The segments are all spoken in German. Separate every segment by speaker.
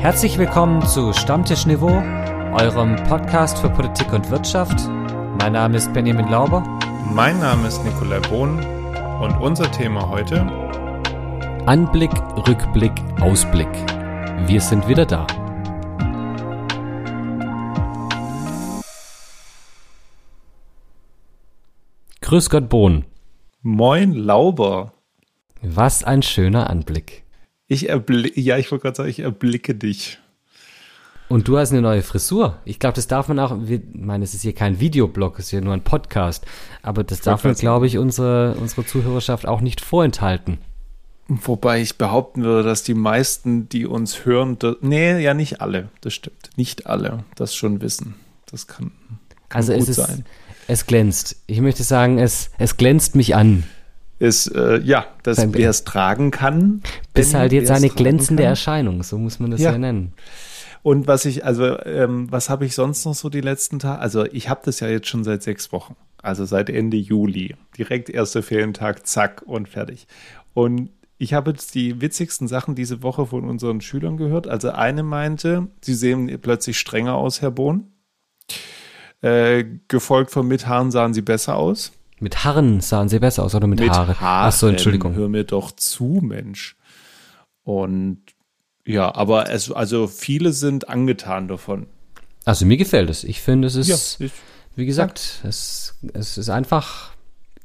Speaker 1: Herzlich willkommen zu Stammtisch Niveau, eurem Podcast für Politik und Wirtschaft. Mein Name ist Benjamin Lauber.
Speaker 2: Mein Name ist Nikolai Bohn und unser Thema heute
Speaker 1: Anblick, Rückblick, Ausblick. Wir sind wieder da. Grüß Gott Bohn.
Speaker 2: Moin Lauber.
Speaker 1: Was ein schöner Anblick.
Speaker 2: Ich erblicke, ja, ich wollte gerade sagen, ich erblicke dich.
Speaker 1: Und du hast eine neue Frisur. Ich glaube, das darf man auch, ich meine, es ist hier kein Videoblog, es ist hier nur ein Podcast. Aber das darf man, glaube ich, unsere, unsere Zuhörerschaft auch nicht vorenthalten.
Speaker 2: Wobei ich behaupten würde, dass die meisten, die uns hören, das, nee, ja, nicht alle, das stimmt. Nicht alle das schon wissen. Das kann, kann
Speaker 1: also
Speaker 2: gut
Speaker 1: es ist,
Speaker 2: sein.
Speaker 1: Es glänzt. Ich möchte sagen, es, es glänzt mich an.
Speaker 2: Ist, äh, ja, dass wer es tragen kann. Benny,
Speaker 1: halt jetzt eine glänzende
Speaker 2: kann.
Speaker 1: Erscheinung, so muss man das ja,
Speaker 2: Ja.
Speaker 1: nennen.
Speaker 2: Und was ich, also, ähm, was habe ich sonst noch so die letzten Tage? Also, ich habe das ja jetzt schon seit sechs Wochen. Also seit Ende Juli. Direkt erster Ferientag, zack und fertig. Und ich habe jetzt die witzigsten Sachen diese Woche von unseren Schülern gehört. Also eine meinte, sie sehen plötzlich strenger aus, Herr Bohn. Äh, gefolgt von mit Haaren sahen sie besser aus.
Speaker 1: Mit Haaren sahen sie besser aus oder mit, Haare?
Speaker 2: Haaren.
Speaker 1: Ach so, Entschuldigung.
Speaker 2: Hör mir doch zu, Mensch. Und ja, aber es, also viele sind angetan davon.
Speaker 1: Also mir gefällt es. Ich finde, es ist,
Speaker 2: ich,
Speaker 1: wie gesagt, es, es ist einfach,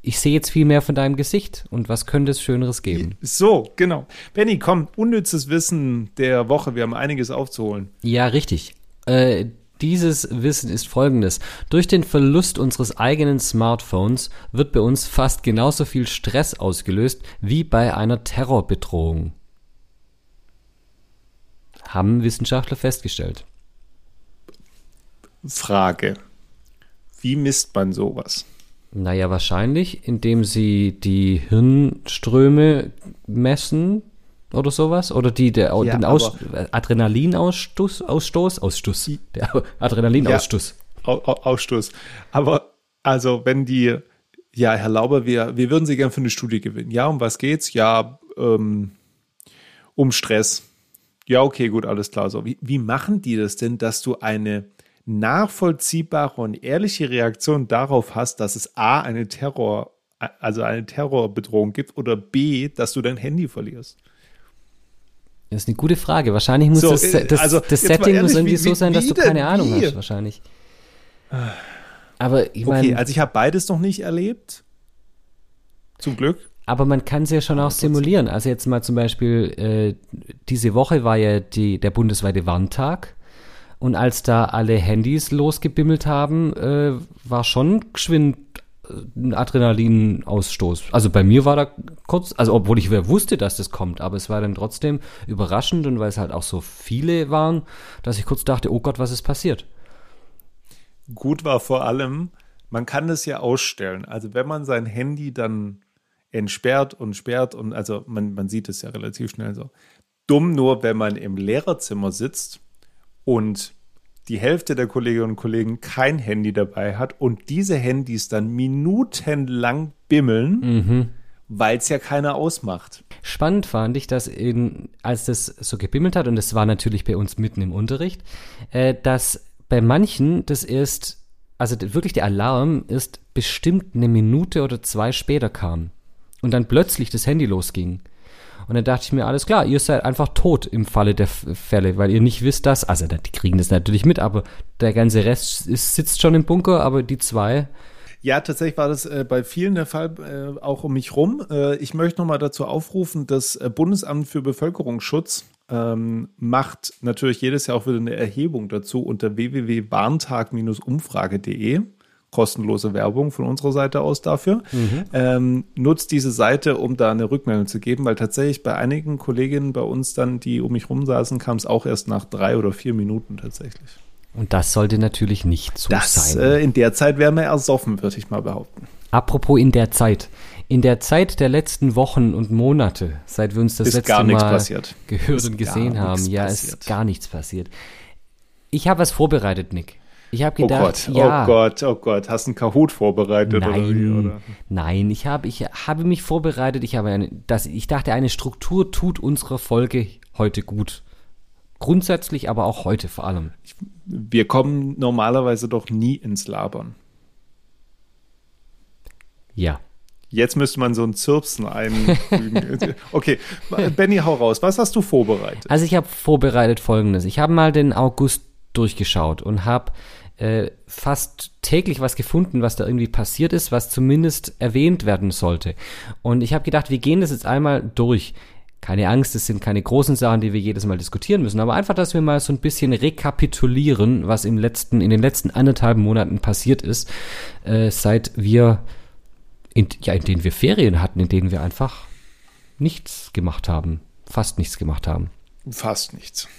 Speaker 1: ich sehe jetzt viel mehr von deinem Gesicht und was könnte es Schöneres geben?
Speaker 2: So, genau. Benny, komm, unnützes Wissen der Woche. Wir haben einiges aufzuholen.
Speaker 1: Ja, richtig. Äh, dieses Wissen ist folgendes. Durch den Verlust unseres eigenen Smartphones wird bei uns fast genauso viel Stress ausgelöst wie bei einer Terrorbedrohung. Haben Wissenschaftler festgestellt.
Speaker 2: Frage. Wie misst man sowas?
Speaker 1: Naja, wahrscheinlich, indem sie die Hirnströme messen oder sowas. Oder die, der,
Speaker 2: Ja,
Speaker 1: den Aus, Adrenalinausstoß, Ausstoß, Ausstoß, der Adrenalinausstoß.
Speaker 2: Au, Au, Ausstoß. Aber, also, wenn die, ja, Herr Lauber, wir, wir würden Sie gern für eine Studie gewinnen. Ja, um was geht's? Ja, ähm, um Stress. Ja, okay, gut, alles klar. So, wie, wie machen die das denn, dass du eine nachvollziehbare und ehrliche Reaktion darauf hast, dass es A, eine Terror, also eine Terrorbedrohung gibt oder B, dass du dein Handy verlierst?
Speaker 1: Das ist eine gute Frage. Wahrscheinlich muss
Speaker 2: So,
Speaker 1: das,
Speaker 2: äh,
Speaker 1: das,
Speaker 2: also,
Speaker 1: das Setting muss
Speaker 2: ehrlich,
Speaker 1: irgendwie
Speaker 2: wie-
Speaker 1: so sein, dass
Speaker 2: wie
Speaker 1: du keine Ahnung
Speaker 2: Wie?
Speaker 1: hast, wahrscheinlich. Aber ich
Speaker 2: Okay,
Speaker 1: meine,
Speaker 2: also ich habe beides noch nicht erlebt. Zum Glück.
Speaker 1: aber man kann es ja schon auch simulieren. Also jetzt mal zum Beispiel, äh, diese Woche war ja die, der bundesweite Warntag. Und als da alle Handys losgebimmelt haben, äh, war schon geschwind ein Adrenalinausstoß. Also bei mir war da kurz, also obwohl ich wusste, dass das kommt, aber es war dann trotzdem überraschend und weil es halt auch so viele waren, dass ich kurz dachte, oh Gott, was ist passiert?
Speaker 2: Gut war vor allem, man kann das ja ausstellen. Also wenn man sein Handy dann entsperrt und sperrt und also man, man sieht es ja relativ schnell so. Dumm nur, wenn man im Lehrerzimmer sitzt und die Hälfte der Kolleginnen und Kollegen kein Handy dabei hat und diese Handys dann minutenlang bimmeln, weil es ja keiner ausmacht.
Speaker 1: Spannend fand ich, dass in, als das so gebimmelt hat, und das war natürlich bei uns mitten im Unterricht, äh, dass bei manchen das erst, also wirklich der Alarm erst bestimmt eine Minute oder zwei später kam. Und dann plötzlich das Handy losging. Und dann dachte ich mir, alles klar, ihr seid einfach tot im Falle der Fälle, weil ihr nicht wisst, dass, also die kriegen das natürlich mit, aber der ganze Rest ist, sitzt schon im Bunker, aber die zwei,
Speaker 2: Ja, tatsächlich war das äh, bei vielen der Fall, äh, auch um mich rum. Äh, ich möchte nochmal dazu aufrufen, das äh, Bundesamt für Bevölkerungsschutz ähm, macht natürlich jedes Jahr auch wieder eine Erhebung dazu unter www.warntag-umfrage.de. Kostenlose Werbung von unserer Seite aus dafür. Ähm, nutzt diese Seite, um da eine Rückmeldung zu geben, weil tatsächlich bei einigen Kolleginnen bei uns dann, die um mich rum saßen, kam es auch erst nach drei oder vier Minuten tatsächlich.
Speaker 1: und das sollte natürlich nicht so
Speaker 2: Das
Speaker 1: sein.
Speaker 2: äh, in der Zeit wäre man ersoffen, würde ich mal behaupten.
Speaker 1: Apropos in der Zeit. In der Zeit der letzten Wochen und Monate, seit wir uns das
Speaker 2: Ist
Speaker 1: letzte Mal
Speaker 2: passiert.
Speaker 1: gehört
Speaker 2: Ist
Speaker 1: und gesehen haben, ja,
Speaker 2: passiert.
Speaker 1: ist gar nichts passiert. Ich habe was vorbereitet, Nick. Ich habe
Speaker 2: Oh
Speaker 1: gedacht,
Speaker 2: Gott,
Speaker 1: ja,
Speaker 2: oh Gott, oh Gott. Hast du einen Kahoot vorbereitet oder wie?
Speaker 1: nein,
Speaker 2: Oder?
Speaker 1: nein, ich habe, ich habe mich vorbereitet. Ich habe eine, das, ich dachte, eine Struktur tut unserer Folge heute gut. Grundsätzlich, aber auch heute vor allem.
Speaker 2: Wir kommen normalerweise doch nie ins Labern.
Speaker 1: Ja.
Speaker 2: Jetzt müsste man so ein Zirpsen einfügen. okay, Benny, hau raus. Was hast du vorbereitet?
Speaker 1: Also ich habe vorbereitet Folgendes. Ich habe mal den August durchgeschaut und habe äh, fast täglich was gefunden, was da irgendwie passiert ist, was zumindest erwähnt werden sollte. Und ich habe gedacht, wir gehen das jetzt einmal durch. Keine Angst, es sind keine großen Sachen, die wir jedes Mal diskutieren müssen, aber einfach, dass wir mal so ein bisschen rekapitulieren, was im letzten, in den letzten anderthalb Monaten passiert ist, äh, seit wir, in, ja, in denen wir Ferien hatten, in denen wir einfach nichts gemacht haben, fast nichts gemacht haben.
Speaker 2: Fast nichts.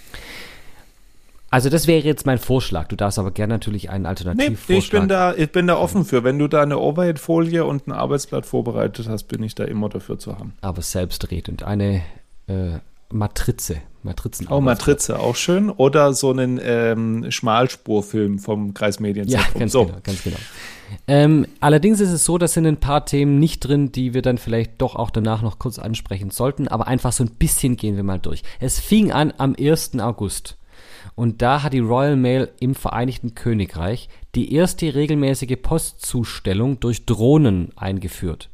Speaker 1: Also das wäre jetzt mein Vorschlag. Du darfst aber gerne natürlich einen Alternativvorschlag. Nee,
Speaker 2: ich bin da, ich bin da offen für. Wenn du da eine Overhead-Folie und ein Arbeitsblatt vorbereitet hast, bin ich da immer dafür zu haben.
Speaker 1: Aber selbstredend. Eine äh, Matrize. Matrizen
Speaker 2: oh, Matrize, auch schön. Oder so einen ähm, Schmalspurfilm vom Kreismedienzentrum.
Speaker 1: Ja, ganz so. genau, ganz genau. Ähm, allerdings ist es so, da sind ein paar Themen nicht drin, die wir dann vielleicht doch auch danach noch kurz ansprechen sollten. Aber einfach so ein bisschen gehen wir mal durch. Es fing an am 1. August. Und da hat die Royal Mail im Vereinigten Königreich die erste regelmäßige Postzustellung durch Drohnen eingeführt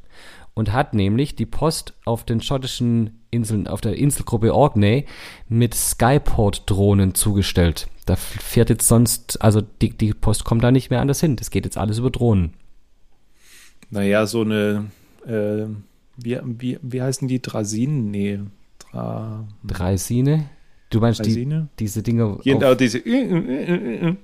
Speaker 1: und hat nämlich die Post auf den schottischen Inseln, auf der Inselgruppe Orkney mit Skyport-Drohnen zugestellt. Da fährt jetzt sonst, also die, die Post kommt da nicht mehr anders hin. Das geht jetzt alles über Drohnen.
Speaker 2: Naja, so eine, äh, wie, wie, wie heißen die? Drasinen? Nee. Dra
Speaker 1: Draisine? Du meinst die, diese Dinge
Speaker 2: genau, diese äh, äh,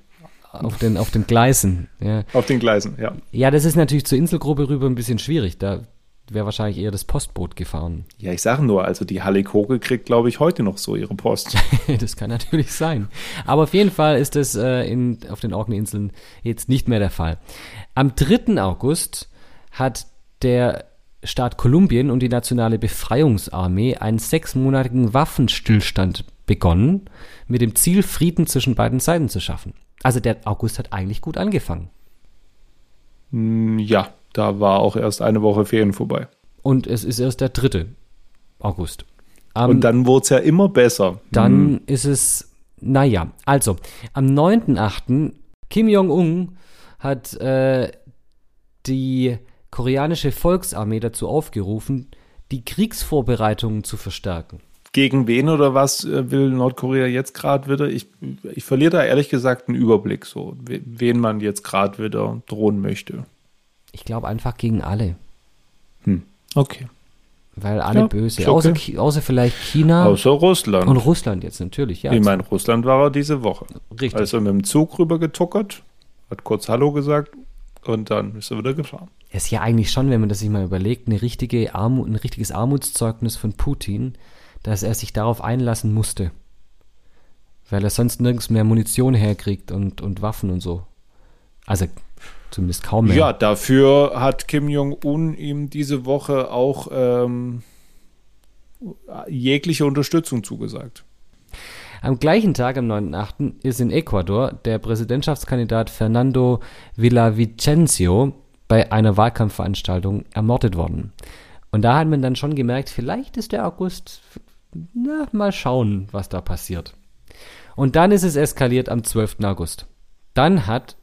Speaker 1: auf den, auf den Gleisen. Ja.
Speaker 2: Auf den Gleisen, ja.
Speaker 1: Ja, das ist natürlich zur Inselgruppe rüber ein bisschen schwierig. Da wäre wahrscheinlich eher das Postboot gefahren.
Speaker 2: Ja, ich sage nur, also die Halle Koge kriegt, glaube ich, heute noch so ihre Post.
Speaker 1: das kann natürlich sein. Aber auf jeden Fall ist das äh, in, auf den Orkney-Inseln jetzt nicht mehr der Fall. Am 3. August hat der Staat Kolumbien und die Nationale Befreiungsarmee einen sechsmonatigen Waffenstillstand begonnen, mit dem Ziel, Frieden zwischen beiden Seiten zu schaffen. Also der August hat eigentlich gut angefangen.
Speaker 2: Hm, ja, da war auch erst eine Woche Ferien vorbei.
Speaker 1: Und es ist erst der 3. August.
Speaker 2: Um, Und dann wurde es ja immer besser.
Speaker 1: Dann hm. ist es, naja, also am 9.8. Kim Jong-un hat äh, die koreanische Volksarmee dazu aufgerufen, die Kriegsvorbereitungen zu verstärken
Speaker 2: gegen wen oder was äh, will Nordkorea jetzt gerade wieder? Ich, ich verliere da ehrlich gesagt einen Überblick, so wen man jetzt gerade wieder drohen möchte.
Speaker 1: Ich glaube einfach gegen alle.
Speaker 2: Hm. Okay.
Speaker 1: Weil alle ja, böse. Außer, außer, vielleicht China.
Speaker 2: Außer Russland.
Speaker 1: Und Russland jetzt natürlich, ja.
Speaker 2: Ich meine, Russland war er diese Woche.
Speaker 1: Richtig.
Speaker 2: Also mit dem Zug rüber getuckert, hat kurz Hallo gesagt und dann ist er wieder gefahren.
Speaker 1: Es ist ja eigentlich schon, wenn man das sich mal überlegt, eine richtige Armut, ein richtiges Armutszeugnis von Putin, dass er sich darauf einlassen musste. Weil er sonst nirgends mehr Munition herkriegt und, und Waffen und so. Also zumindest kaum mehr.
Speaker 2: Ja, dafür hat Kim Jong-un ihm diese Woche auch ähm, jegliche Unterstützung zugesagt.
Speaker 1: Am gleichen Tag, am 9.8., ist in Ecuador der Präsidentschaftskandidat Fernando Villavicencio bei einer Wahlkampfveranstaltung ermordet worden. Und da hat man dann schon gemerkt, vielleicht ist der August na, mal schauen, was da passiert. Und dann ist es eskaliert am 12. August. Dann hat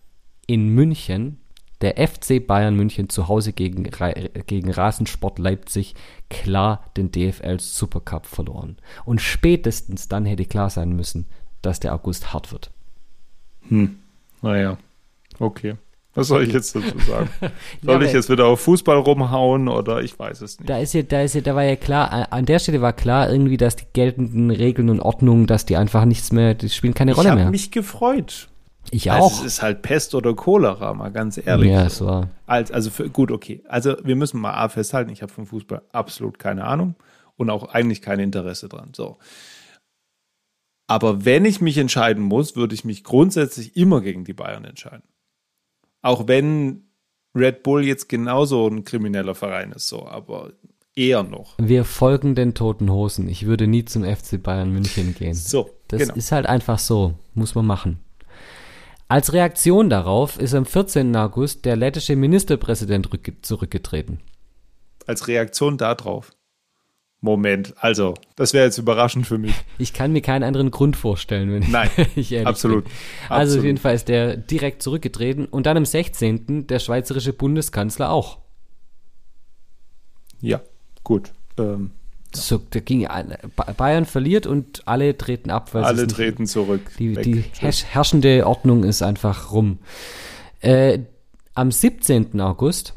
Speaker 1: in München der FC Bayern München zu Hause gegen, gegen Rasensport Leipzig klar den DFL Supercup verloren. Und spätestens dann hätte klar sein müssen, dass der August hart wird.
Speaker 2: Hm, naja, okay. Was soll ich jetzt dazu sagen? Soll ja, ich jetzt wieder auf Fußball rumhauen oder ich weiß es nicht.
Speaker 1: Da ist ja, da ist ja, da war ja klar, an der Stelle war klar irgendwie, dass die geltenden Regeln und Ordnungen, dass die einfach nichts mehr, die spielen keine Rolle mehr. Ich
Speaker 2: habe mich gefreut.
Speaker 1: Ich auch. Also
Speaker 2: es ist halt Pest oder Cholera, mal ganz ehrlich.
Speaker 1: Ja, es war.
Speaker 2: Als, also für, gut, okay. Also wir müssen mal A festhalten, ich habe vom Fußball absolut keine Ahnung und auch eigentlich kein Interesse dran. So. Aber wenn ich mich entscheiden muss, würde ich mich grundsätzlich immer gegen die Bayern entscheiden. Auch wenn Red Bull jetzt genauso ein krimineller Verein ist, so, aber eher noch.
Speaker 1: Wir folgen den toten Hosen. Ich würde nie zum FC Bayern München gehen.
Speaker 2: So,
Speaker 1: das genau. ist halt einfach so. Muss man machen. Als Reaktion darauf ist am 14. August der lettische Ministerpräsident zurückgetreten.
Speaker 2: Als Reaktion darauf Moment, also, das wäre jetzt überraschend für mich.
Speaker 1: Ich kann mir keinen anderen Grund vorstellen, wenn
Speaker 2: Nein,
Speaker 1: ich ehrlich
Speaker 2: absolut.
Speaker 1: bin. Also
Speaker 2: absolut.
Speaker 1: auf jeden Fall ist der direkt zurückgetreten und dann am 16. der schweizerische Bundeskanzler auch.
Speaker 2: Ja, gut. Ähm,
Speaker 1: So, da ging Bayern verliert und alle treten ab,
Speaker 2: alle treten zurück.
Speaker 1: Die, die herrschende Ordnung ist einfach rum. Äh, am 17. August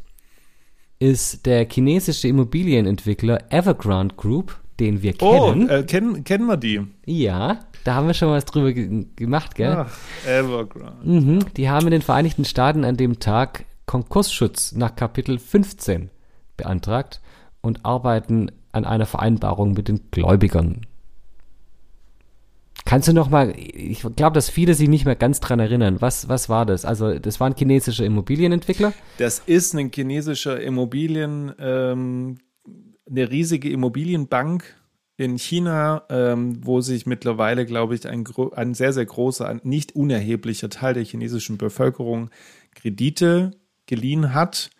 Speaker 1: ist der chinesische Immobilienentwickler Evergrande Group, den wir
Speaker 2: Oh,
Speaker 1: kennen.
Speaker 2: äh, kennen, kennen wir die?
Speaker 1: ja, da haben wir schon was drüber ge gemacht, gell?
Speaker 2: Ach, Evergrande.
Speaker 1: Mhm, die haben in den Vereinigten Staaten an dem Tag Konkursschutz nach Kapitel 15 beantragt und arbeiten an einer Vereinbarung mit den Gläubigern. Kannst du noch mal, ich glaube, dass viele sich nicht mehr ganz dran erinnern. Was, was war das? Also, das war ein chinesischer Immobilienentwickler.
Speaker 2: Das ist ein chinesischer Immobilien, ähm, eine riesige Immobilienbank in China, ähm, wo sich mittlerweile, glaube ich, ein, ein sehr, sehr großer, ein nicht unerheblicher Teil der chinesischen Bevölkerung Kredite geliehen hat,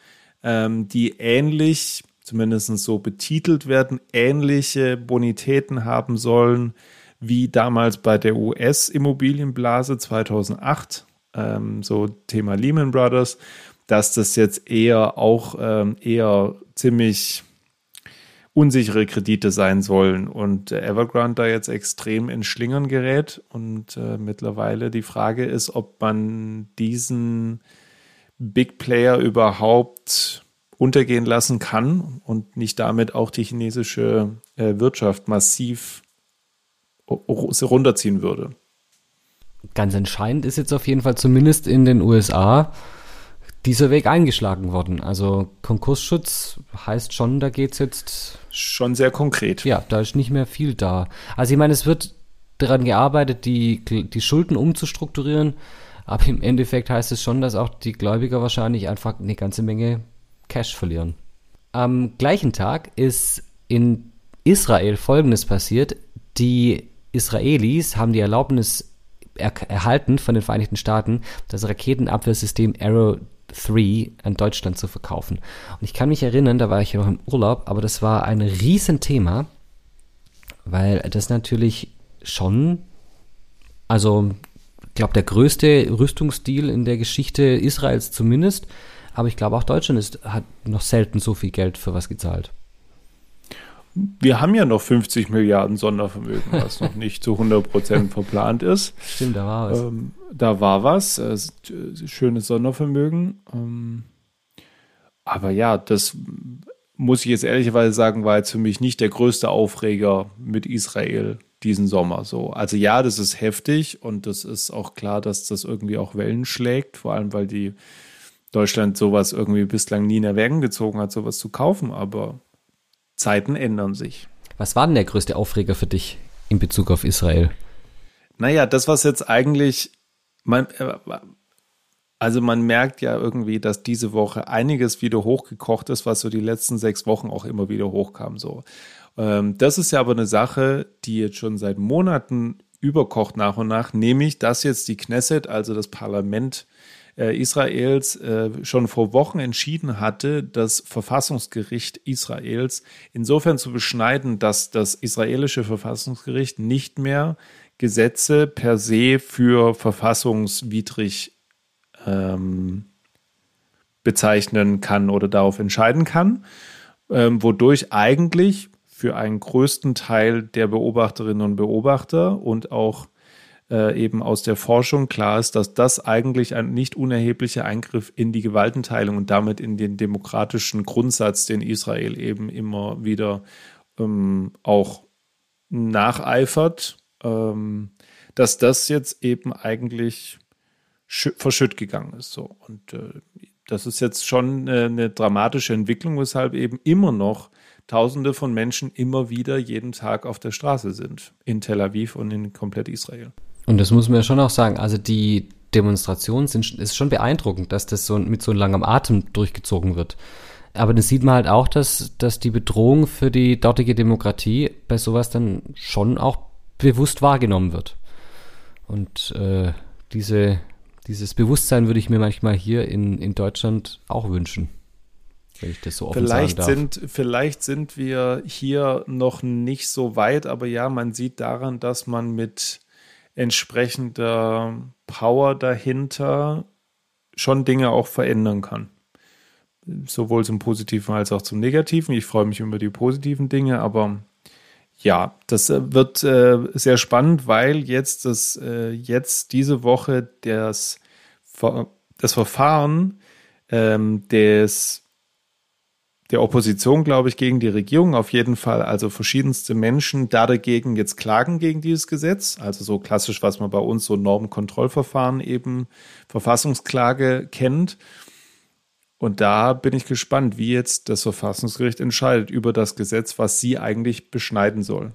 Speaker 2: ähm, die ähnlich, zumindest so betitelt werden, ähnliche Bonitäten haben sollen wie damals bei der US-Immobilienblase 2008, ähm, so Thema Lehman Brothers, dass das jetzt eher auch ähm, eher ziemlich unsichere Kredite sein sollen. Und Evergrande da jetzt extrem in Schlingern gerät. Und äh, mittlerweile die Frage ist, ob man diesen Big Player überhaupt untergehen lassen kann und nicht damit auch die chinesische äh, Wirtschaft massiv runterziehen würde.
Speaker 1: Ganz entscheidend ist jetzt auf jeden Fall zumindest in den USA dieser Weg eingeschlagen worden. Also Konkursschutz heißt schon, da geht's jetzt
Speaker 2: Schon sehr konkret.
Speaker 1: Ja, da ist nicht mehr viel da. Also ich meine, es wird daran gearbeitet, die, die Schulden umzustrukturieren, aber im Endeffekt heißt es schon, dass auch die Gläubiger wahrscheinlich einfach eine ganze Menge Cash verlieren. Am gleichen Tag ist in Israel Folgendes passiert. Die Israelis haben die Erlaubnis er erhalten von den Vereinigten Staaten, das Raketenabwehrsystem Arrow 3 an Deutschland zu verkaufen. Und ich kann mich erinnern, da war ich ja noch im Urlaub, aber das war ein Riesenthema, weil das natürlich schon, also ich glaube, der größte Rüstungsdeal in der Geschichte Israels zumindest, aber ich glaube auch Deutschland ist, hat noch selten so viel Geld für was gezahlt.
Speaker 2: Wir haben ja noch 50 Milliarden Sondervermögen, was noch nicht zu 100 Prozent verplant ist.
Speaker 1: Stimmt, da war was.
Speaker 2: Ähm, da war was, äh, äh, schönes Sondervermögen. Ähm, aber ja, das muss ich jetzt ehrlicherweise sagen, war jetzt für mich nicht der größte Aufreger mit Israel diesen Sommer so. Also ja, das ist heftig und das ist auch klar, dass das irgendwie auch Wellen schlägt, vor allem weil die Deutschland sowas irgendwie bislang nie in Erwägung gezogen hat, sowas zu kaufen, aber Zeiten ändern sich.
Speaker 1: Was war denn der größte Aufreger für dich in Bezug auf Israel?
Speaker 2: Naja, das, was jetzt eigentlich, man, äh, also man merkt ja irgendwie, dass diese Woche einiges wieder hochgekocht ist, was so die letzten sechs Wochen auch immer wieder hochkam. So, ähm, das ist ja aber eine Sache, die jetzt schon seit Monaten überkocht nach und nach, nämlich, dass jetzt die Knesset, also das Parlament Israels, äh, schon vor Wochen entschieden hatte, das Verfassungsgericht Israels insofern zu beschneiden, dass das israelische Verfassungsgericht nicht mehr Gesetze per se für verfassungswidrig ähm, bezeichnen kann oder darauf entscheiden kann, ähm, wodurch eigentlich für einen größten Teil der Beobachterinnen und Beobachter und auch äh, eben aus der Forschung klar ist, dass das eigentlich ein nicht unerheblicher Eingriff in die Gewaltenteilung und damit in den demokratischen Grundsatz, den Israel eben immer wieder ähm, auch nacheifert, ähm, dass das jetzt eben eigentlich verschütt gegangen ist. So. Und äh, das ist jetzt schon äh, eine dramatische Entwicklung, weshalb eben immer noch Tausende von Menschen immer wieder jeden Tag auf der Straße sind. In Tel Aviv und in komplett Israel.
Speaker 1: Und das muss man ja schon auch sagen. Also die Demonstrationen sind ist schon beeindruckend, dass das so mit so langem Atem durchgezogen wird. Aber das sieht man halt auch, dass, dass die Bedrohung für die dortige Demokratie bei sowas dann schon auch bewusst wahrgenommen wird. Und äh, diese, dieses Bewusstsein würde ich mir manchmal hier in, in Deutschland auch wünschen. wenn ich das so offen
Speaker 2: Vielleicht sind, vielleicht sind wir hier noch nicht so weit, aber ja, man sieht daran, dass man mit entsprechender Power dahinter schon Dinge auch verändern kann. Sowohl zum Positiven als auch zum Negativen. Ich freue mich über die positiven Dinge, aber ja, das äh, wird äh, sehr spannend, weil jetzt das äh, jetzt diese Woche das, das Verfahren ähm, des der Opposition, glaube ich, gegen die Regierung auf jeden Fall, also verschiedenste Menschen da dagegen jetzt klagen gegen dieses Gesetz, also so klassisch, was man bei uns so Normenkontrollverfahren eben Verfassungsklage kennt. Und da bin ich gespannt, wie jetzt das Verfassungsgericht entscheidet über das Gesetz, was sie eigentlich beschneiden soll.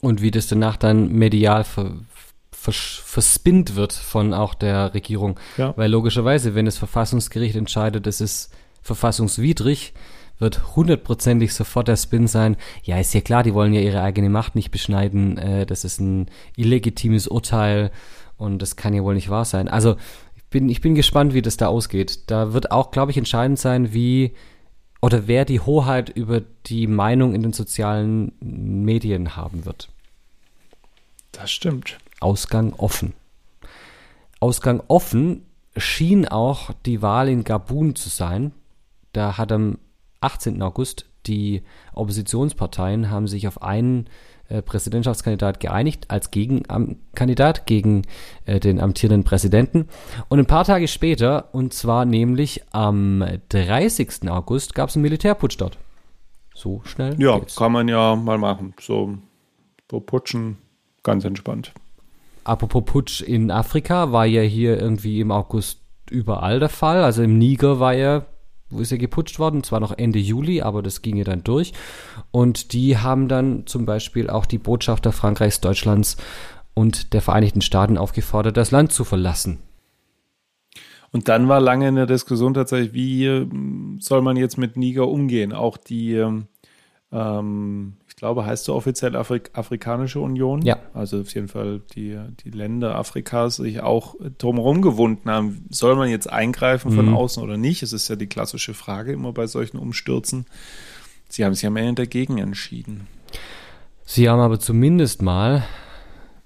Speaker 1: Und wie das danach dann medial ver, vers, verspinnt wird von auch der Regierung.
Speaker 2: Ja.
Speaker 1: Weil logischerweise, wenn das Verfassungsgericht entscheidet, es ist verfassungswidrig, wird hundertprozentig sofort der Spin sein, ja, ist ja klar, die wollen ja ihre eigene Macht nicht beschneiden, äh, das ist ein illegitimes Urteil und das kann ja wohl nicht wahr sein. Also ich bin, ich bin gespannt, wie das da ausgeht. Da wird auch, glaube ich, entscheidend sein, wie oder wer die Hoheit über die Meinung in den sozialen Medien haben wird.
Speaker 2: Das stimmt.
Speaker 1: Ausgang offen. Ausgang offen schien auch die Wahl in Gabun zu sein. Da hat am 18. August die Oppositionsparteien haben sich auf einen äh, Präsidentschaftskandidat geeinigt als Gegenkandidat gegen äh, den amtierenden Präsidenten. Und ein paar Tage später, und zwar nämlich am 30. August, gab es einen Militärputsch dort. So schnell.
Speaker 2: Ja,
Speaker 1: geht's.
Speaker 2: kann man ja mal machen. So, so putschen, ganz entspannt.
Speaker 1: Apropos Putsch in Afrika war ja hier irgendwie im August überall der Fall. Also im Niger war ja, ist ja geputscht worden, zwar noch Ende Juli, aber das ging ja dann durch. Und die haben dann zum Beispiel auch die Botschafter Frankreichs, Deutschlands und der Vereinigten Staaten aufgefordert, das Land zu verlassen.
Speaker 2: Und dann war lange in der Diskussion tatsächlich, wie ähm, soll man jetzt mit Niger umgehen? Auch die, ähm, glaube, heißt so offiziell Afrik Afrikanische Union.
Speaker 1: Ja.
Speaker 2: Also auf jeden Fall die, die Länder Afrikas sich auch drumherum gewunden haben. Soll man jetzt eingreifen von
Speaker 1: Mhm.
Speaker 2: außen oder nicht? Es ist ja die klassische Frage immer bei solchen Umstürzen. Sie haben sich am Ende dagegen entschieden.
Speaker 1: Sie haben aber zumindest mal,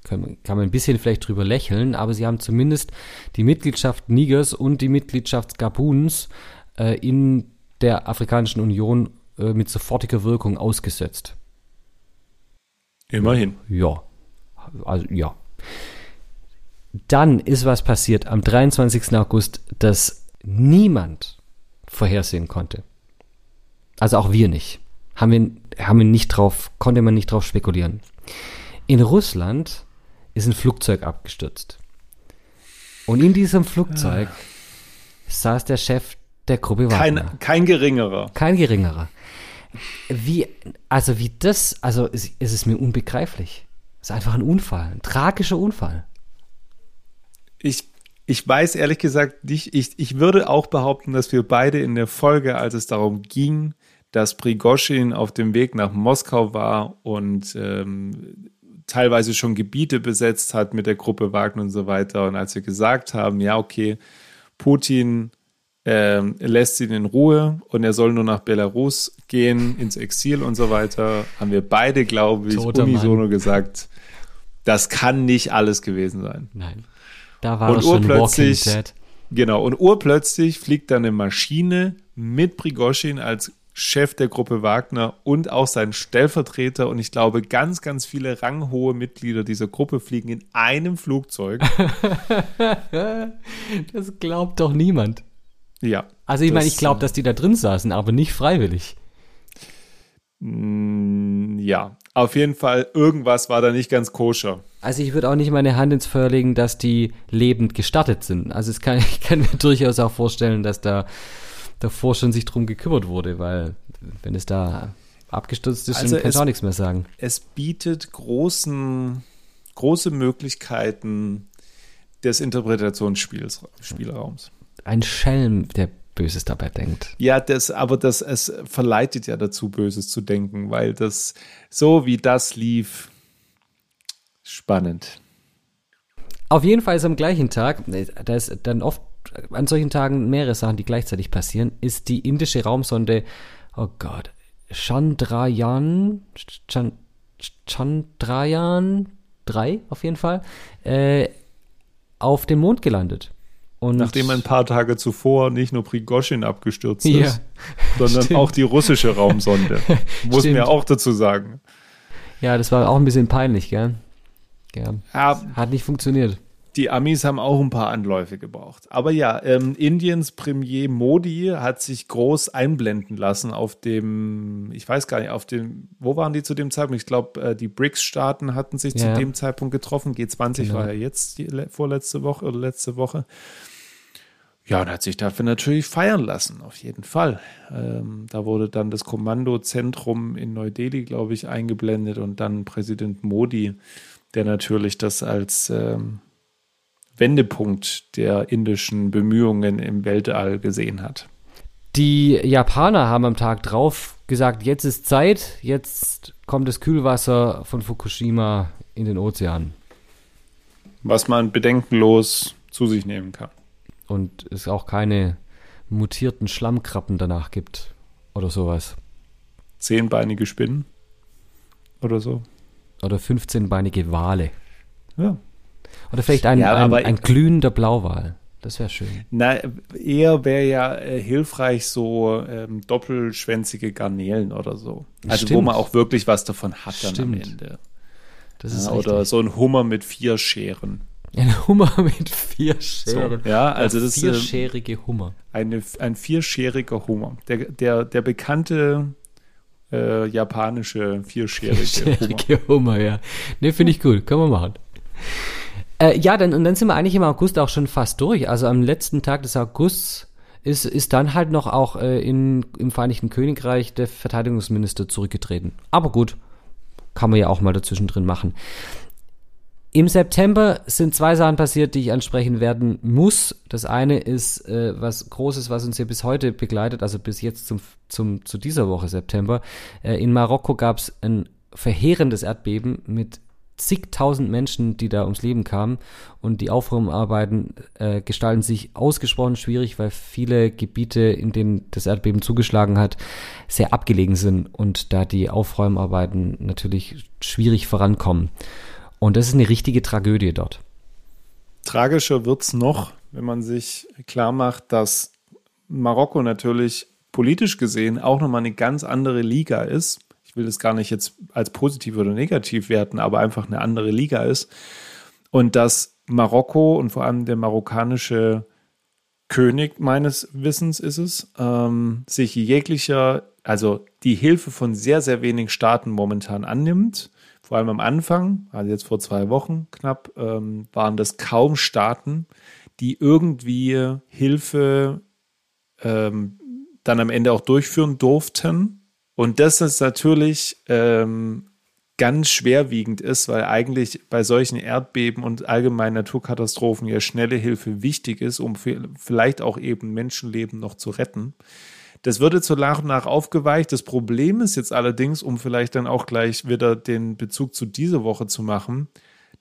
Speaker 1: kann, man- ein bisschen vielleicht drüber lächeln, aber sie haben zumindest die Mitgliedschaft Nigers und die Mitgliedschaft Gabuns äh, in der Afrikanischen Union äh, mit sofortiger Wirkung ausgesetzt.
Speaker 2: Immerhin.
Speaker 1: Ja. Also, ja. Dann ist was passiert am 23. August, das niemand vorhersehen konnte. Also auch wir nicht. Haben wir, haben wir nicht drauf, konnte man nicht drauf spekulieren. In Russland ist ein Flugzeug abgestürzt. Und in diesem Flugzeug saß der Chef der Gruppe Wagner.
Speaker 2: Kein, kein geringerer.
Speaker 1: Kein geringerer. Wie, also wie das, also es, es ist mir unbegreiflich. Es ist einfach ein Unfall, ein tragischer Unfall.
Speaker 2: Ich, ich weiß ehrlich gesagt nicht, ich, ich würde auch behaupten, dass wir beide in der Folge, als es darum ging, dass Prigoschin auf dem Weg nach Moskau war und ähm, teilweise schon Gebiete besetzt hat mit der Gruppe Wagner und so weiter. Und als wir gesagt haben, ja, okay, Putin ähm, lässt ihn in Ruhe und er soll nur nach Belarus gehen, ins Exil und so weiter, haben wir beide, glaube ich,
Speaker 1: Toter
Speaker 2: unisono
Speaker 1: Mann.
Speaker 2: gesagt, das kann nicht alles gewesen sein.
Speaker 1: Nein. Da war
Speaker 2: Und
Speaker 1: schon Walking
Speaker 2: urplötzlich-
Speaker 1: Dead.
Speaker 2: Genau, und urplötzlich fliegt dann eine Maschine mit Prigoschin als Chef der Gruppe Wagner und auch sein Stellvertreter und ich glaube ganz, ganz viele ranghohe Mitglieder dieser Gruppe fliegen in einem Flugzeug.
Speaker 1: Das glaubt doch niemand.
Speaker 2: Ja.
Speaker 1: Also ich meine, ich glaube, dass die da drin saßen, aber nicht freiwillig.
Speaker 2: Mm, Ja, auf jeden Fall, irgendwas war da nicht ganz koscher.
Speaker 1: Also ich würde auch nicht meine Hand ins Feuer legen, dass die lebend gestattet sind. Also es kann, ich kann mir durchaus auch vorstellen, dass da davor schon sich drum gekümmert wurde, weil wenn es da abgestürzt ist,
Speaker 2: Also
Speaker 1: dann du
Speaker 2: es-
Speaker 1: auch nichts mehr sagen.
Speaker 2: Es bietet großen, große Möglichkeiten des Interpretationsspielraums.
Speaker 1: Ein Schelm, der Böses dabei denkt.
Speaker 2: Ja, das, aber das, es verleitet ja dazu, Böses zu denken, weil das, so wie das lief, spannend.
Speaker 1: Auf jeden Fall ist am gleichen Tag, da ist dann oft an solchen Tagen mehrere Sachen, die gleichzeitig passieren, ist die indische Raumsonde, oh Gott, Chandrayaan, Chan, Chandrayaan 3 auf jeden Fall, äh, auf dem Mond gelandet.
Speaker 2: Und Nachdem ein paar Tage zuvor nicht nur Prigoshin abgestürzt ja, ist, sondern stimmt. auch die russische Raumsonde. Muss man ja auch dazu sagen.
Speaker 1: Ja, das war auch ein bisschen peinlich, gell? Ja, hat nicht funktioniert.
Speaker 2: Die Amis haben auch ein paar Anläufe gebraucht. Aber ja, ähm, Indiens Premier Modi hat sich groß einblenden lassen auf dem, ich weiß gar nicht, auf dem, wo waren die zu dem Zeitpunkt? Ich glaube, äh, die BRICS-Staaten hatten sich ja. zu dem Zeitpunkt getroffen. G20 genau. war ja jetzt die vorletzte Woche oder letzte Woche. Ja, und hat sich dafür natürlich feiern lassen, auf jeden Fall. Ähm, da wurde dann das Kommandozentrum in Neu-Delhi, glaube ich, eingeblendet und dann Präsident Modi, der natürlich das als ähm, Wendepunkt der indischen Bemühungen im Weltall gesehen hat.
Speaker 1: Die Japaner haben am Tag drauf gesagt, jetzt ist Zeit, jetzt kommt das Kühlwasser von Fukushima in den Ozean.
Speaker 2: Was man bedenkenlos zu sich nehmen kann
Speaker 1: und es auch keine mutierten Schlammkrabben danach gibt oder sowas.
Speaker 2: Zehnbeinige Spinnen oder so.
Speaker 1: Oder 15-beinige Wale. Ja. Oder vielleicht ein, ja, ein, ein glühender Blauwal. Das wäre schön.
Speaker 2: Na, eher wäre ja äh, hilfreich so ähm, doppelschwänzige Garnelen oder so. Also Stimmt. wo man auch wirklich was davon hat dann Stimmt. am Ende. Das ist ja, oder so ein Hummer mit vier Scheren.
Speaker 1: Ein Hummer mit vier Scheren.
Speaker 2: So, ja, also das
Speaker 1: ist. Vierscherige Hummer.
Speaker 2: Eine, ein vierscheriger Hummer. Der, der, der bekannte äh, japanische vierscherige, vierscherige
Speaker 1: Hummer. Hummer. ja. Ne, finde ich cool. Können wir machen. Äh, ja, dann, und dann sind wir eigentlich im August auch schon fast durch. Also am letzten Tag des Augusts ist, ist dann halt noch auch äh, in, im Vereinigten Königreich der Verteidigungsminister zurückgetreten. Aber gut, kann man ja auch mal dazwischen drin machen. Im September sind zwei Sachen passiert, die ich ansprechen werden muss. Das eine ist äh, was Großes, was uns hier bis heute begleitet, also bis jetzt zum, zum, zu dieser Woche September. Äh, in Marokko gab es ein verheerendes Erdbeben mit zigtausend Menschen, die da ums Leben kamen. Und die Aufräumarbeiten äh, gestalten sich ausgesprochen schwierig, weil viele Gebiete, in denen das Erdbeben zugeschlagen hat, sehr abgelegen sind und da die Aufräumarbeiten natürlich schwierig vorankommen. Und das ist eine richtige Tragödie dort.
Speaker 2: Tragischer wird es noch, wenn man sich klar macht, dass Marokko natürlich politisch gesehen auch nochmal eine ganz andere Liga ist. Ich will das gar nicht jetzt als positiv oder negativ werten, aber einfach eine andere Liga ist. Und dass Marokko und vor allem der marokkanische König meines Wissens ist es, ähm, sich jeglicher, also die Hilfe von sehr, sehr wenigen Staaten momentan annimmt vor allem am Anfang, also jetzt vor zwei Wochen knapp, ähm, waren das kaum Staaten, die irgendwie Hilfe ähm, dann am Ende auch durchführen durften. Und das ist natürlich ähm, ganz schwerwiegend ist, weil eigentlich bei solchen Erdbeben und allgemeinen Naturkatastrophen ja schnelle Hilfe wichtig ist, um vielleicht auch eben Menschenleben noch zu retten. Das wird jetzt so nach und nach aufgeweicht. Das Problem ist jetzt allerdings, um vielleicht dann auch gleich wieder den Bezug zu dieser Woche zu machen,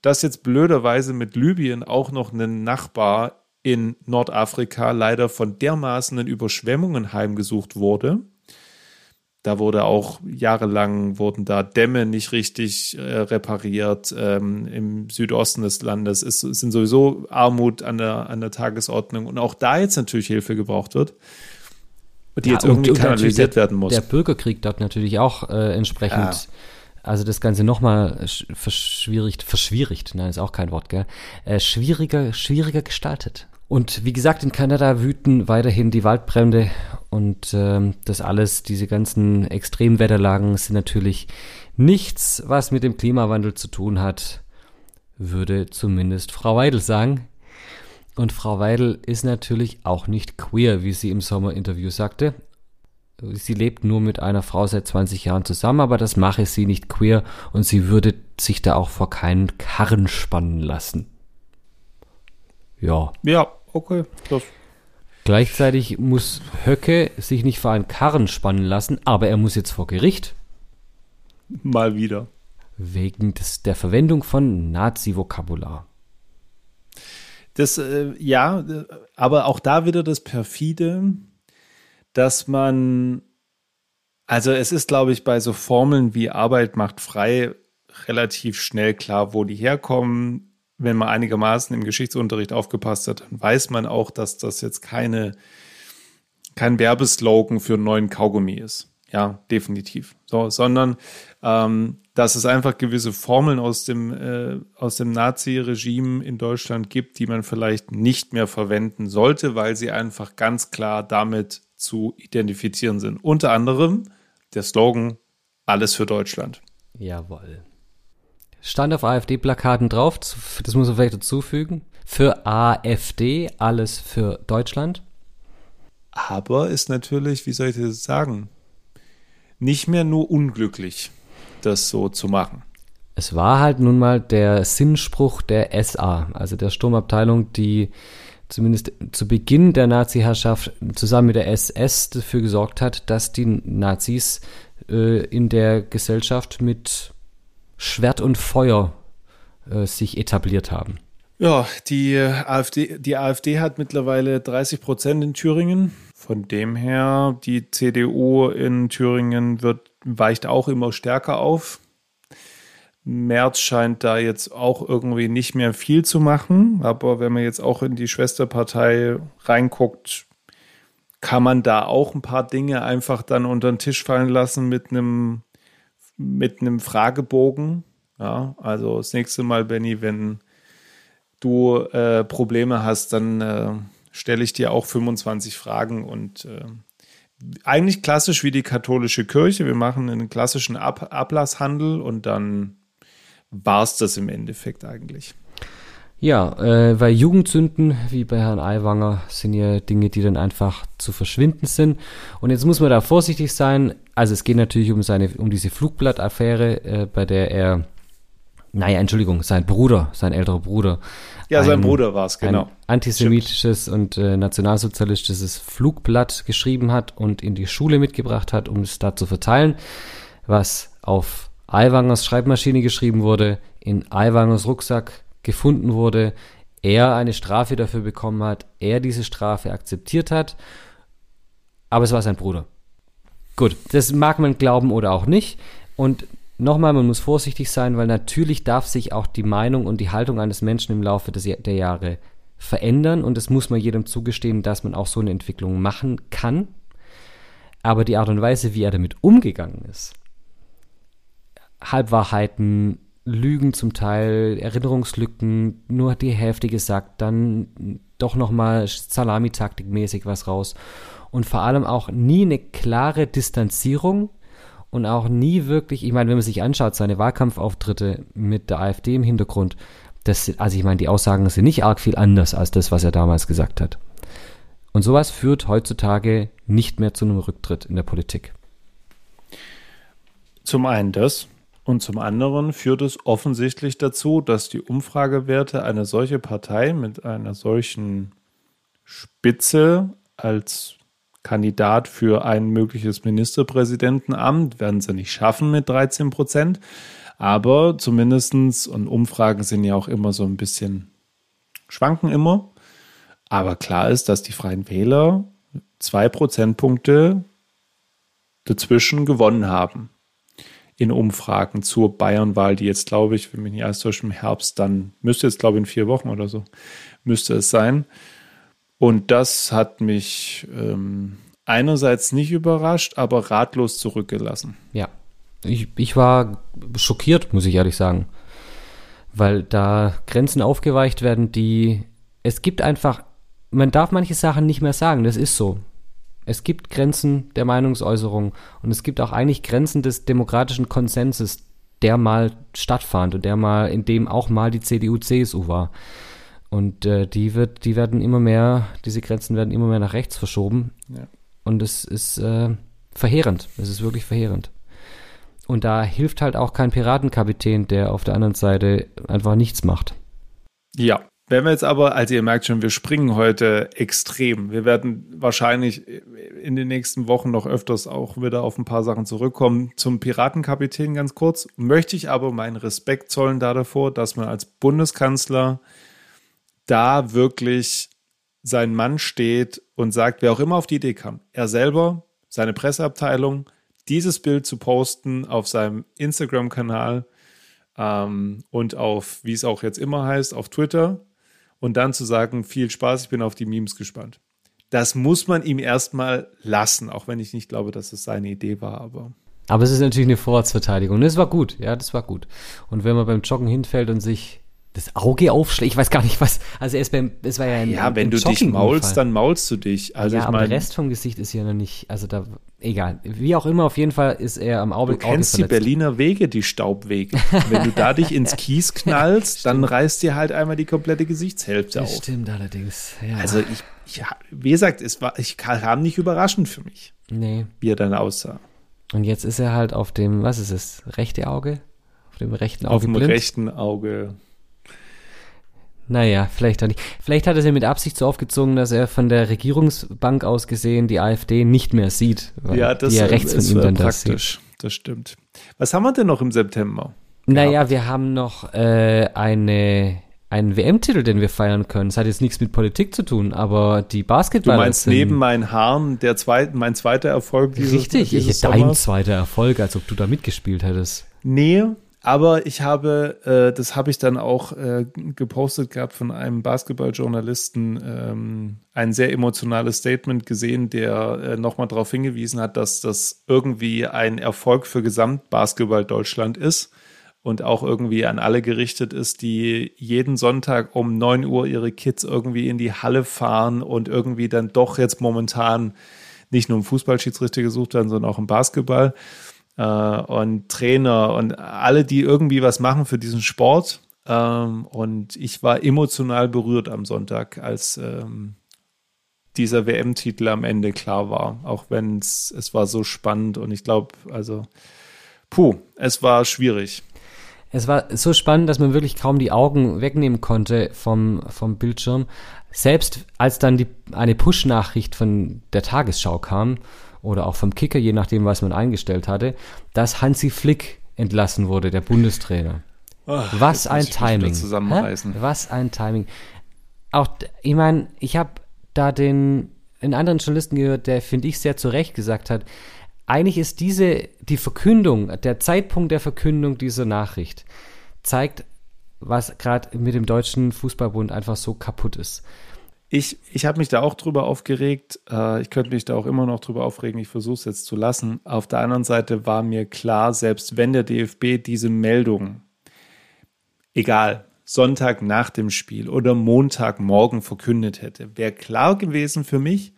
Speaker 2: dass jetzt blöderweise mit Libyen auch noch ein Nachbar in Nordafrika leider von dermaßenen Überschwemmungen heimgesucht wurde. Da wurde auch jahrelang wurden da Dämme nicht richtig äh, repariert. Ähm, Im Südosten des Landes ist, sind sowieso Armut an der, an der Tagesordnung und auch da jetzt natürlich Hilfe gebraucht wird die ja, jetzt irgendwie und, kanalisiert
Speaker 1: der,
Speaker 2: werden muss.
Speaker 1: Der Bürgerkrieg dort natürlich auch äh, entsprechend, ja. also das Ganze nochmal verschwierigt, verschwierigt, nein, ist auch kein Wort, gell, äh, schwieriger, schwieriger gestaltet. Und wie gesagt, in Kanada wüten weiterhin die Waldbrände und ähm, das alles, diese ganzen Extremwetterlagen sind natürlich nichts, was mit dem Klimawandel zu tun hat, würde zumindest Frau Weidel sagen. Und Frau Weidel ist natürlich auch nicht queer, wie sie im Sommerinterview sagte. Sie lebt nur mit einer Frau seit 20 Jahren zusammen, aber das mache sie nicht queer und sie würde sich da auch vor keinen Karren spannen lassen. Ja.
Speaker 2: Ja, okay. Das.
Speaker 1: Gleichzeitig muss Höcke sich nicht vor einen Karren spannen lassen, aber er muss jetzt vor Gericht.
Speaker 2: Mal wieder.
Speaker 1: Wegen des, der Verwendung von Nazi-Vokabular.
Speaker 2: Das, äh, ja, aber auch da wieder das perfide, dass man, also es ist, glaube ich, bei so Formeln wie Arbeit macht frei relativ schnell klar, wo die herkommen. Wenn man einigermaßen im Geschichtsunterricht aufgepasst hat, dann weiß man auch, dass das jetzt keine, kein Werbeslogan für einen neuen Kaugummi ist. Ja, definitiv. So, sondern ähm, dass es einfach gewisse Formeln aus dem, äh, aus dem Nazi-Regime in Deutschland gibt, die man vielleicht nicht mehr verwenden sollte, weil sie einfach ganz klar damit zu identifizieren sind. Unter anderem der Slogan Alles für Deutschland.
Speaker 1: Jawohl. Stand auf AfD-Plakaten drauf, das muss man vielleicht dazufügen. Für AfD, alles für Deutschland.
Speaker 2: Aber ist natürlich, wie soll ich das sagen, nicht mehr nur unglücklich, das so zu machen.
Speaker 1: Es war halt nun mal der Sinnspruch der SA, also der Sturmabteilung, die zumindest zu Beginn der Nazi-Herrschaft zusammen mit der SS dafür gesorgt hat, dass die Nazis äh, in der Gesellschaft mit Schwert und Feuer äh, sich etabliert haben.
Speaker 2: Ja, die AfD, die AfD hat mittlerweile 30 Prozent in Thüringen. Von dem her, die CDU in Thüringen wird, weicht auch immer stärker auf. Merz scheint da jetzt auch irgendwie nicht mehr viel zu machen. Aber wenn man jetzt auch in die Schwesterpartei reinguckt, kann man da auch ein paar Dinge einfach dann unter den Tisch fallen lassen mit einem, mit einem Fragebogen. Ja, also das nächste Mal, Benny, wenn du äh, Probleme hast, dann äh, stelle ich dir auch 25 Fragen und äh, eigentlich klassisch wie die katholische Kirche. Wir machen einen klassischen Ab Ablasshandel und dann war es das im Endeffekt eigentlich.
Speaker 1: Ja, äh, weil Jugendsünden, wie bei Herrn Aiwanger, sind ja Dinge, die dann einfach zu verschwinden sind. Und jetzt muss man da vorsichtig sein. Also es geht natürlich um seine, um diese Flugblattaffäre, äh, bei der er, naja, Entschuldigung, sein Bruder, sein älterer Bruder,
Speaker 2: ja, sein Bruder war es, genau.
Speaker 1: antisemitisches Stimmt. und äh, nationalsozialistisches Flugblatt geschrieben hat und in die Schule mitgebracht hat, um es da zu verteilen, was auf Aiwangers Schreibmaschine geschrieben wurde, in Aiwangers Rucksack gefunden wurde, er eine Strafe dafür bekommen hat, er diese Strafe akzeptiert hat, aber es war sein Bruder. Gut, das mag man glauben oder auch nicht. Und nochmal, man muss vorsichtig sein, weil natürlich darf sich auch die Meinung und die Haltung eines Menschen im Laufe des, der Jahre verändern und es muss man jedem zugestehen, dass man auch so eine Entwicklung machen kann. Aber die Art und Weise, wie er damit umgegangen ist, Halbwahrheiten, Lügen zum Teil, Erinnerungslücken, nur die Hälfte gesagt, dann doch nochmal Salamitaktik-mäßig was raus und vor allem auch nie eine klare Distanzierung und auch nie wirklich, ich meine, wenn man sich anschaut, seine Wahlkampfauftritte mit der AfD im Hintergrund, das, also ich meine, die Aussagen sind nicht arg viel anders als das, was er damals gesagt hat. Und sowas führt heutzutage nicht mehr zu einem Rücktritt in der Politik.
Speaker 2: Zum einen das. Und zum anderen führt es offensichtlich dazu, dass die Umfragewerte eine solche Partei mit einer solchen Spitze als Kandidat für ein mögliches Ministerpräsidentenamt. Werden sie nicht schaffen mit 13 Prozent. Aber zumindestens und Umfragen sind ja auch immer so ein bisschen, schwanken immer. Aber klar ist, dass die Freien Wähler zwei Prozentpunkte dazwischen gewonnen haben in Umfragen zur Bayernwahl, die jetzt, glaube ich, wenn mich nicht alles täuscht, im Herbst dann, müsste jetzt, glaube ich, in vier Wochen oder so, müsste es sein. Und das hat mich ähm, einerseits nicht überrascht, aber ratlos zurückgelassen.
Speaker 1: Ja, ich, ich war schockiert, muss ich ehrlich sagen. Weil da Grenzen aufgeweicht werden, die. Es gibt einfach. Man darf manche Sachen nicht mehr sagen, das ist so. Es gibt Grenzen der Meinungsäußerung und es gibt auch eigentlich Grenzen des demokratischen Konsenses, der mal stattfand und der mal, in dem auch mal die CDU, CSU war. Und äh, die wird, die werden immer mehr, diese Grenzen werden immer mehr nach rechts verschoben. Ja. Und es ist äh, verheerend. Es ist wirklich verheerend. Und da hilft halt auch kein Piratenkapitän, der auf der anderen Seite einfach nichts macht.
Speaker 2: Ja. Wenn wir jetzt aber, also ihr merkt schon, wir springen heute extrem. Wir werden wahrscheinlich in den nächsten Wochen noch öfters auch wieder auf ein paar Sachen zurückkommen. Zum Piratenkapitän ganz kurz. Möchte ich aber meinen Respekt zollen da davor, dass man als Bundeskanzler da wirklich sein Mann steht und sagt, wer auch immer auf die Idee kam, er selber, seine Presseabteilung, dieses Bild zu posten auf seinem Instagram-Kanal ähm, und auf, wie es auch jetzt immer heißt, auf Twitter und dann zu sagen, viel Spaß, ich bin auf die Memes gespannt. Das muss man ihm erstmal lassen, auch wenn ich nicht glaube, dass es seine Idee war, aber.
Speaker 1: Aber es ist natürlich eine Vorratsverteidigung. Das war gut, ja, das war gut. Und wenn man beim Joggen hinfällt und sich das Auge aufschlägt. Ich weiß gar nicht, was. Also es, beim, es war ja ein
Speaker 2: Ja, wenn du dich maulst, dann maulst du dich. Also
Speaker 1: ja,
Speaker 2: ich
Speaker 1: aber mein, der Rest vom Gesicht ist ja noch nicht. Also da, egal. Wie auch immer, auf jeden Fall ist er am Auge.
Speaker 2: Du kennst Auge die Berliner Wege, die Staubwege. wenn du da dich ins Kies knallst, dann reißt dir halt einmal die komplette Gesichtshälfte
Speaker 1: das
Speaker 2: auf.
Speaker 1: Stimmt allerdings. Ja.
Speaker 2: Also ich, ich, wie gesagt, es war, ich kam nicht überraschend für mich.
Speaker 1: Nee.
Speaker 2: Wie er dann aussah.
Speaker 1: Und jetzt ist er halt auf dem, was ist es, rechte Auge? Auf dem rechten Auge.
Speaker 2: Auf dem blind? rechten Auge
Speaker 1: naja, vielleicht auch nicht. Vielleicht hat er ja mit Absicht so aufgezogen, dass er von der Regierungsbank aus gesehen die AfD nicht mehr sieht.
Speaker 2: Ja, das
Speaker 1: die ja rechts
Speaker 2: ist
Speaker 1: von ihm dann
Speaker 2: praktisch. Das, das stimmt. Was haben wir denn noch im September?
Speaker 1: Naja, gehabt? wir haben noch äh, eine einen WM-Titel, den wir feiern können. Das hat jetzt nichts mit Politik zu tun, aber die Basketballer.
Speaker 2: Du meinst neben meinen Haaren der zweite, mein zweiter Erfolg
Speaker 1: dieses Richtig, dieses dein zweiter Erfolg, als ob du da mitgespielt hättest.
Speaker 2: Nee, aber ich habe, äh, das habe ich dann auch äh, gepostet gehabt von einem Basketballjournalisten, ähm, ein sehr emotionales Statement gesehen, der äh, nochmal darauf hingewiesen hat, dass das irgendwie ein Erfolg für Gesamtbasketball Deutschland ist und auch irgendwie an alle gerichtet ist, die jeden Sonntag um 9 Uhr ihre Kids irgendwie in die Halle fahren und irgendwie dann doch jetzt momentan nicht nur im Fußballschiedsrichter gesucht werden, sondern auch im Basketball und Trainer und alle, die irgendwie was machen für diesen Sport. Ähm, und ich war emotional berührt am Sonntag, als ähm, dieser WM-Titel am Ende klar war. Auch wenn es, es war so spannend und ich glaube, also, puh, es war schwierig.
Speaker 1: Es war so spannend, dass man wirklich kaum die Augen wegnehmen konnte vom, vom Bildschirm. Selbst als dann die, eine Push-Nachricht von der Tagesschau kam, oder auch vom Kicker, je nachdem, was man eingestellt hatte, dass Hansi Flick entlassen wurde, der Bundestrainer. Oh, was ein Timing. Was ein Timing. Auch, ich meine, ich habe da den einen anderen Journalisten gehört, der, finde ich, sehr zu Recht gesagt hat, eigentlich ist diese, die Verkündung, der Zeitpunkt der Verkündung dieser Nachricht, zeigt, was gerade mit dem Deutschen Fußballbund einfach so kaputt ist
Speaker 2: ich, ich habe mich da auch drüber aufgeregt. Äh, ich könnte mich da auch immer noch drüber aufregen. Ich versuche es jetzt zu lassen. Auf der anderen Seite war mir klar, selbst wenn der DFB diese Meldung, egal, Sonntag nach dem Spiel oder Montagmorgen verkündet hätte, wäre klar gewesen für mich,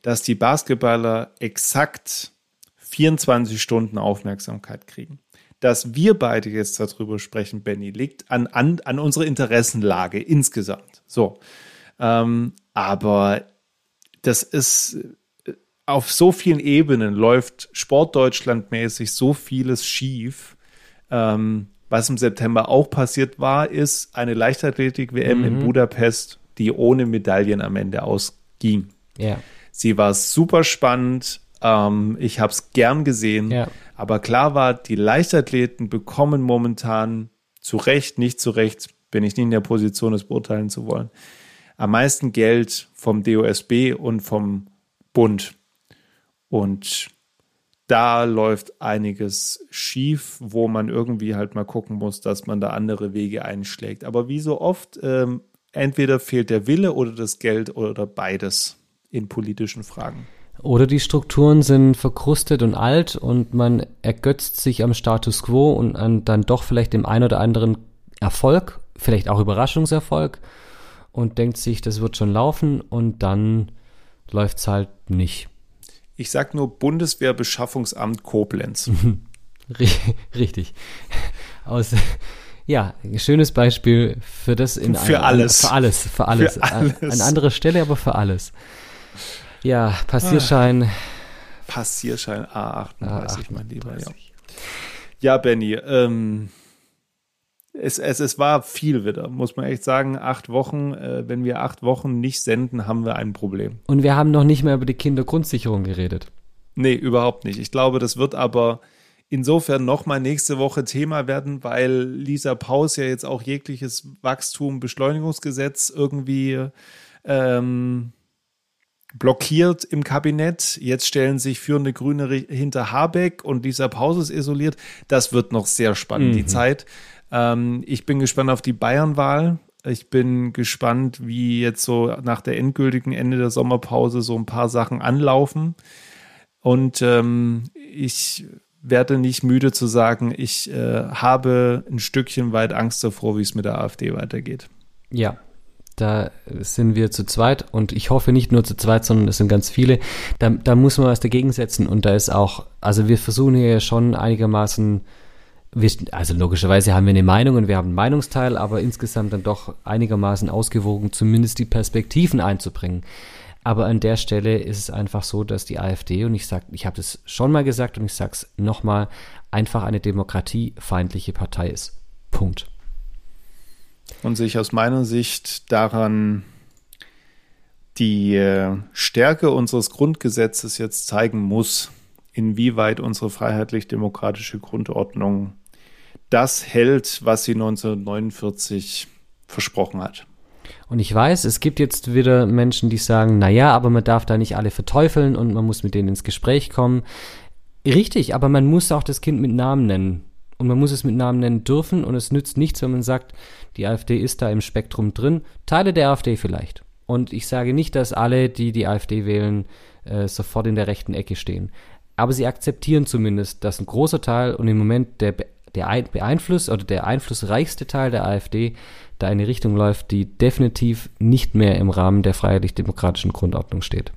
Speaker 2: dass die Basketballer exakt 24 Stunden Aufmerksamkeit kriegen. Dass wir beide jetzt darüber sprechen, Benny, liegt an, an, an unserer Interessenlage insgesamt. So. Ähm, aber das ist äh, auf so vielen Ebenen läuft Sportdeutschlandmäßig so vieles schief. Ähm, was im September auch passiert war, ist eine Leichtathletik-WM mhm. in Budapest, die ohne Medaillen am Ende ausging.
Speaker 1: Ja.
Speaker 2: Sie war super spannend. Ähm, ich habe es gern gesehen. Ja. Aber klar war, die Leichtathleten bekommen momentan zu Recht, nicht zu Recht, bin ich nicht in der Position, es beurteilen zu wollen, am meisten Geld vom DOSB und vom Bund. Und da läuft einiges schief, wo man irgendwie halt mal gucken muss, dass man da andere Wege einschlägt. Aber wie so oft, ähm, entweder fehlt der Wille oder das Geld oder beides in politischen Fragen.
Speaker 1: Oder die Strukturen sind verkrustet und alt und man ergötzt sich am Status quo und an dann doch vielleicht dem einen oder anderen Erfolg, vielleicht auch Überraschungserfolg und denkt sich, das wird schon laufen und dann läuft es halt nicht.
Speaker 2: Ich sag nur Bundeswehrbeschaffungsamt Koblenz.
Speaker 1: Richtig. Aus, ja, schönes Beispiel für das in
Speaker 2: für ein, alles.
Speaker 1: Für alles, für alles. Für alles. An, an anderer Stelle, aber für alles. Ja, Passierschein. Ah,
Speaker 2: Passierschein A38, A38 mein Lieber. Ja, ja Benny, ähm, es, es, es war viel wieder, muss man echt sagen. Acht Wochen, äh, wenn wir acht Wochen nicht senden, haben wir ein Problem.
Speaker 1: Und wir haben noch nicht mehr über die Kindergrundsicherung geredet.
Speaker 2: Nee, überhaupt nicht. Ich glaube, das wird aber insofern nochmal nächste Woche Thema werden, weil Lisa Paus ja jetzt auch jegliches Wachstum, Beschleunigungsgesetz irgendwie ähm, blockiert im Kabinett. Jetzt stellen sich führende Grüne hinter Habeck und Lisa Paus ist isoliert. Das wird noch sehr spannend, mhm. die Zeit. Ähm, ich bin gespannt auf die Bayernwahl. Ich bin gespannt, wie jetzt so nach der endgültigen Ende der Sommerpause so ein paar Sachen anlaufen. Und ähm, ich werde nicht müde zu sagen, ich äh, habe ein Stückchen weit Angst davor, wie es mit der AfD weitergeht.
Speaker 1: Ja, da sind wir zu zweit und ich hoffe nicht nur zu zweit, sondern es sind ganz viele. Da, da muss man was dagegen setzen und da ist auch, also wir versuchen hier schon einigermaßen, wir, also logischerweise haben wir eine Meinung und wir haben einen Meinungsteil, aber insgesamt dann doch einigermaßen ausgewogen, zumindest die Perspektiven einzubringen. Aber an der Stelle ist es einfach so, dass die AfD, und ich sag, ich habe das schon mal gesagt und ich sage es nochmal, einfach eine demokratiefeindliche Partei ist. Punkt
Speaker 2: und sich aus meiner Sicht daran die äh, Stärke unseres Grundgesetzes jetzt zeigen muss, inwieweit unsere freiheitlich-demokratische Grundordnung das hält, was sie 1949 versprochen hat.
Speaker 1: Und ich weiß, es gibt jetzt wieder Menschen, die sagen, na ja, aber man darf da nicht alle verteufeln und man muss mit denen ins Gespräch kommen. Richtig, aber man muss auch das Kind mit Namen nennen. Und man muss es mit Namen nennen dürfen und es nützt nichts, wenn man sagt, die AfD ist da im Spektrum drin. Teile der AfD vielleicht. Und ich sage nicht, dass alle, die die AfD wählen, äh, sofort in der rechten Ecke stehen. Aber sie akzeptieren zumindest, dass ein großer Teil und im Moment der, der Beeinfluss oder der einflussreichste Teil der AfD da in eine Richtung läuft, die definitiv nicht mehr im Rahmen der freiheitlich-demokratischen Grundordnung steht.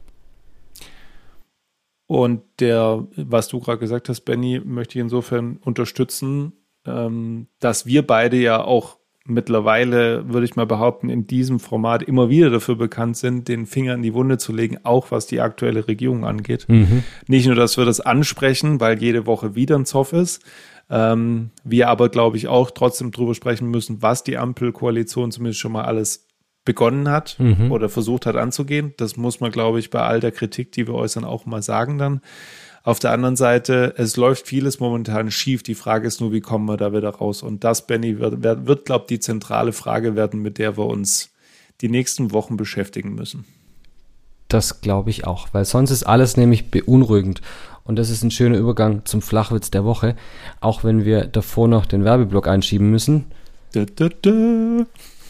Speaker 2: Und der, was du gerade gesagt hast, Benny, möchte ich insofern unterstützen, ähm, dass wir beide ja auch mittlerweile, würde ich mal behaupten, in diesem Format immer wieder dafür bekannt sind, den Finger in die Wunde zu legen, auch was die aktuelle Regierung angeht. Mhm. Nicht nur, dass wir das ansprechen, weil jede Woche wieder ein Zoff ist, ähm, wir aber, glaube ich, auch trotzdem drüber sprechen müssen, was die Ampelkoalition zumindest schon mal alles begonnen hat mhm. oder versucht hat anzugehen. Das muss man, glaube ich, bei all der Kritik, die wir äußern, auch mal sagen dann. Auf der anderen Seite, es läuft vieles momentan schief. Die Frage ist nur, wie kommen wir da wieder raus? Und das, Benny, wird, wird, wird glaube ich, die zentrale Frage werden, mit der wir uns die nächsten Wochen beschäftigen müssen.
Speaker 1: Das glaube ich auch, weil sonst ist alles nämlich beunruhigend. Und das ist ein schöner Übergang zum Flachwitz der Woche, auch wenn wir davor noch den Werbeblock einschieben müssen. Da, da, da.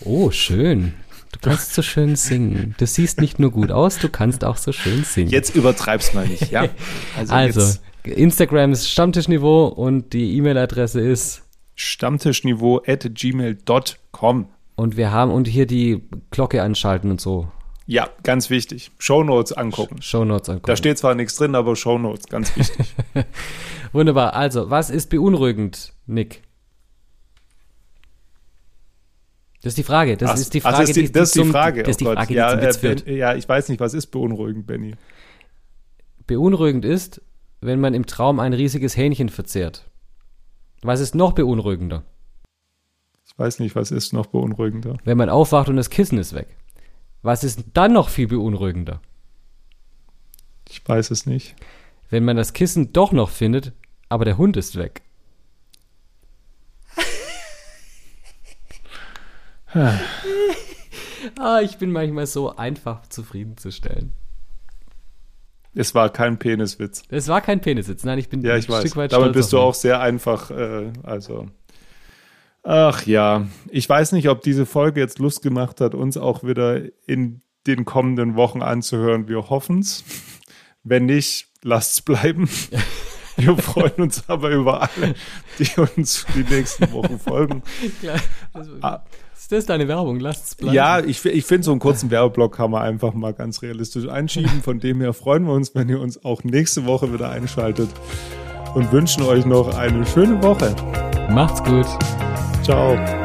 Speaker 1: Oh, schön. Du kannst so schön singen. Du siehst nicht nur gut aus, du kannst auch so schön singen.
Speaker 2: Jetzt übertreib's mal nicht, ja?
Speaker 1: Also, also Instagram ist Stammtischniveau und die E-Mail-Adresse ist
Speaker 2: stammtischniveau at gmail.com.
Speaker 1: Und wir haben und hier die Glocke anschalten und so.
Speaker 2: Ja, ganz wichtig. Shownotes angucken.
Speaker 1: Shownotes angucken.
Speaker 2: Da steht zwar nichts drin, aber Shownotes, ganz wichtig.
Speaker 1: Wunderbar. Also, was ist beunruhigend, Nick? Das ist die Frage. Das ach, ist die Frage, ach,
Speaker 2: das ist die,
Speaker 1: die,
Speaker 2: das ist die Frage. Das ist die
Speaker 1: oh Frage,
Speaker 2: ja, die zum äh, Ja, ich weiß nicht, was ist beunruhigend, Benny?
Speaker 1: Beunruhigend ist, wenn man im Traum ein riesiges Hähnchen verzehrt. Was ist noch beunruhigender?
Speaker 2: Ich weiß nicht, was ist noch beunruhigender?
Speaker 1: Wenn man aufwacht und das Kissen ist weg. Was ist dann noch viel beunruhigender?
Speaker 2: Ich weiß es nicht.
Speaker 1: Wenn man das Kissen doch noch findet, aber der Hund ist weg. ah, ich bin manchmal so einfach zufriedenzustellen.
Speaker 2: Es war kein Peniswitz.
Speaker 1: Es war kein Peniswitz. Nein, ich bin
Speaker 2: ja, ich ein weiß. Stück weit Damit bist du auch sehr einfach, äh, also. Ach ja, ich weiß nicht, ob diese Folge jetzt Lust gemacht hat, uns auch wieder in den kommenden Wochen anzuhören. Wir hoffen's. Wenn nicht, lasst's bleiben. Wir freuen uns aber über alle, die uns die nächsten Wochen folgen. Klar,
Speaker 1: ah, ist das deine Werbung? Lass es
Speaker 2: bleiben. Ja, ich, ich finde, so einen kurzen Werbeblock kann man einfach mal ganz realistisch einschieben. Von dem her freuen wir uns, wenn ihr uns auch nächste Woche wieder einschaltet und wünschen euch noch eine schöne Woche.
Speaker 1: Macht's gut.
Speaker 2: Ciao.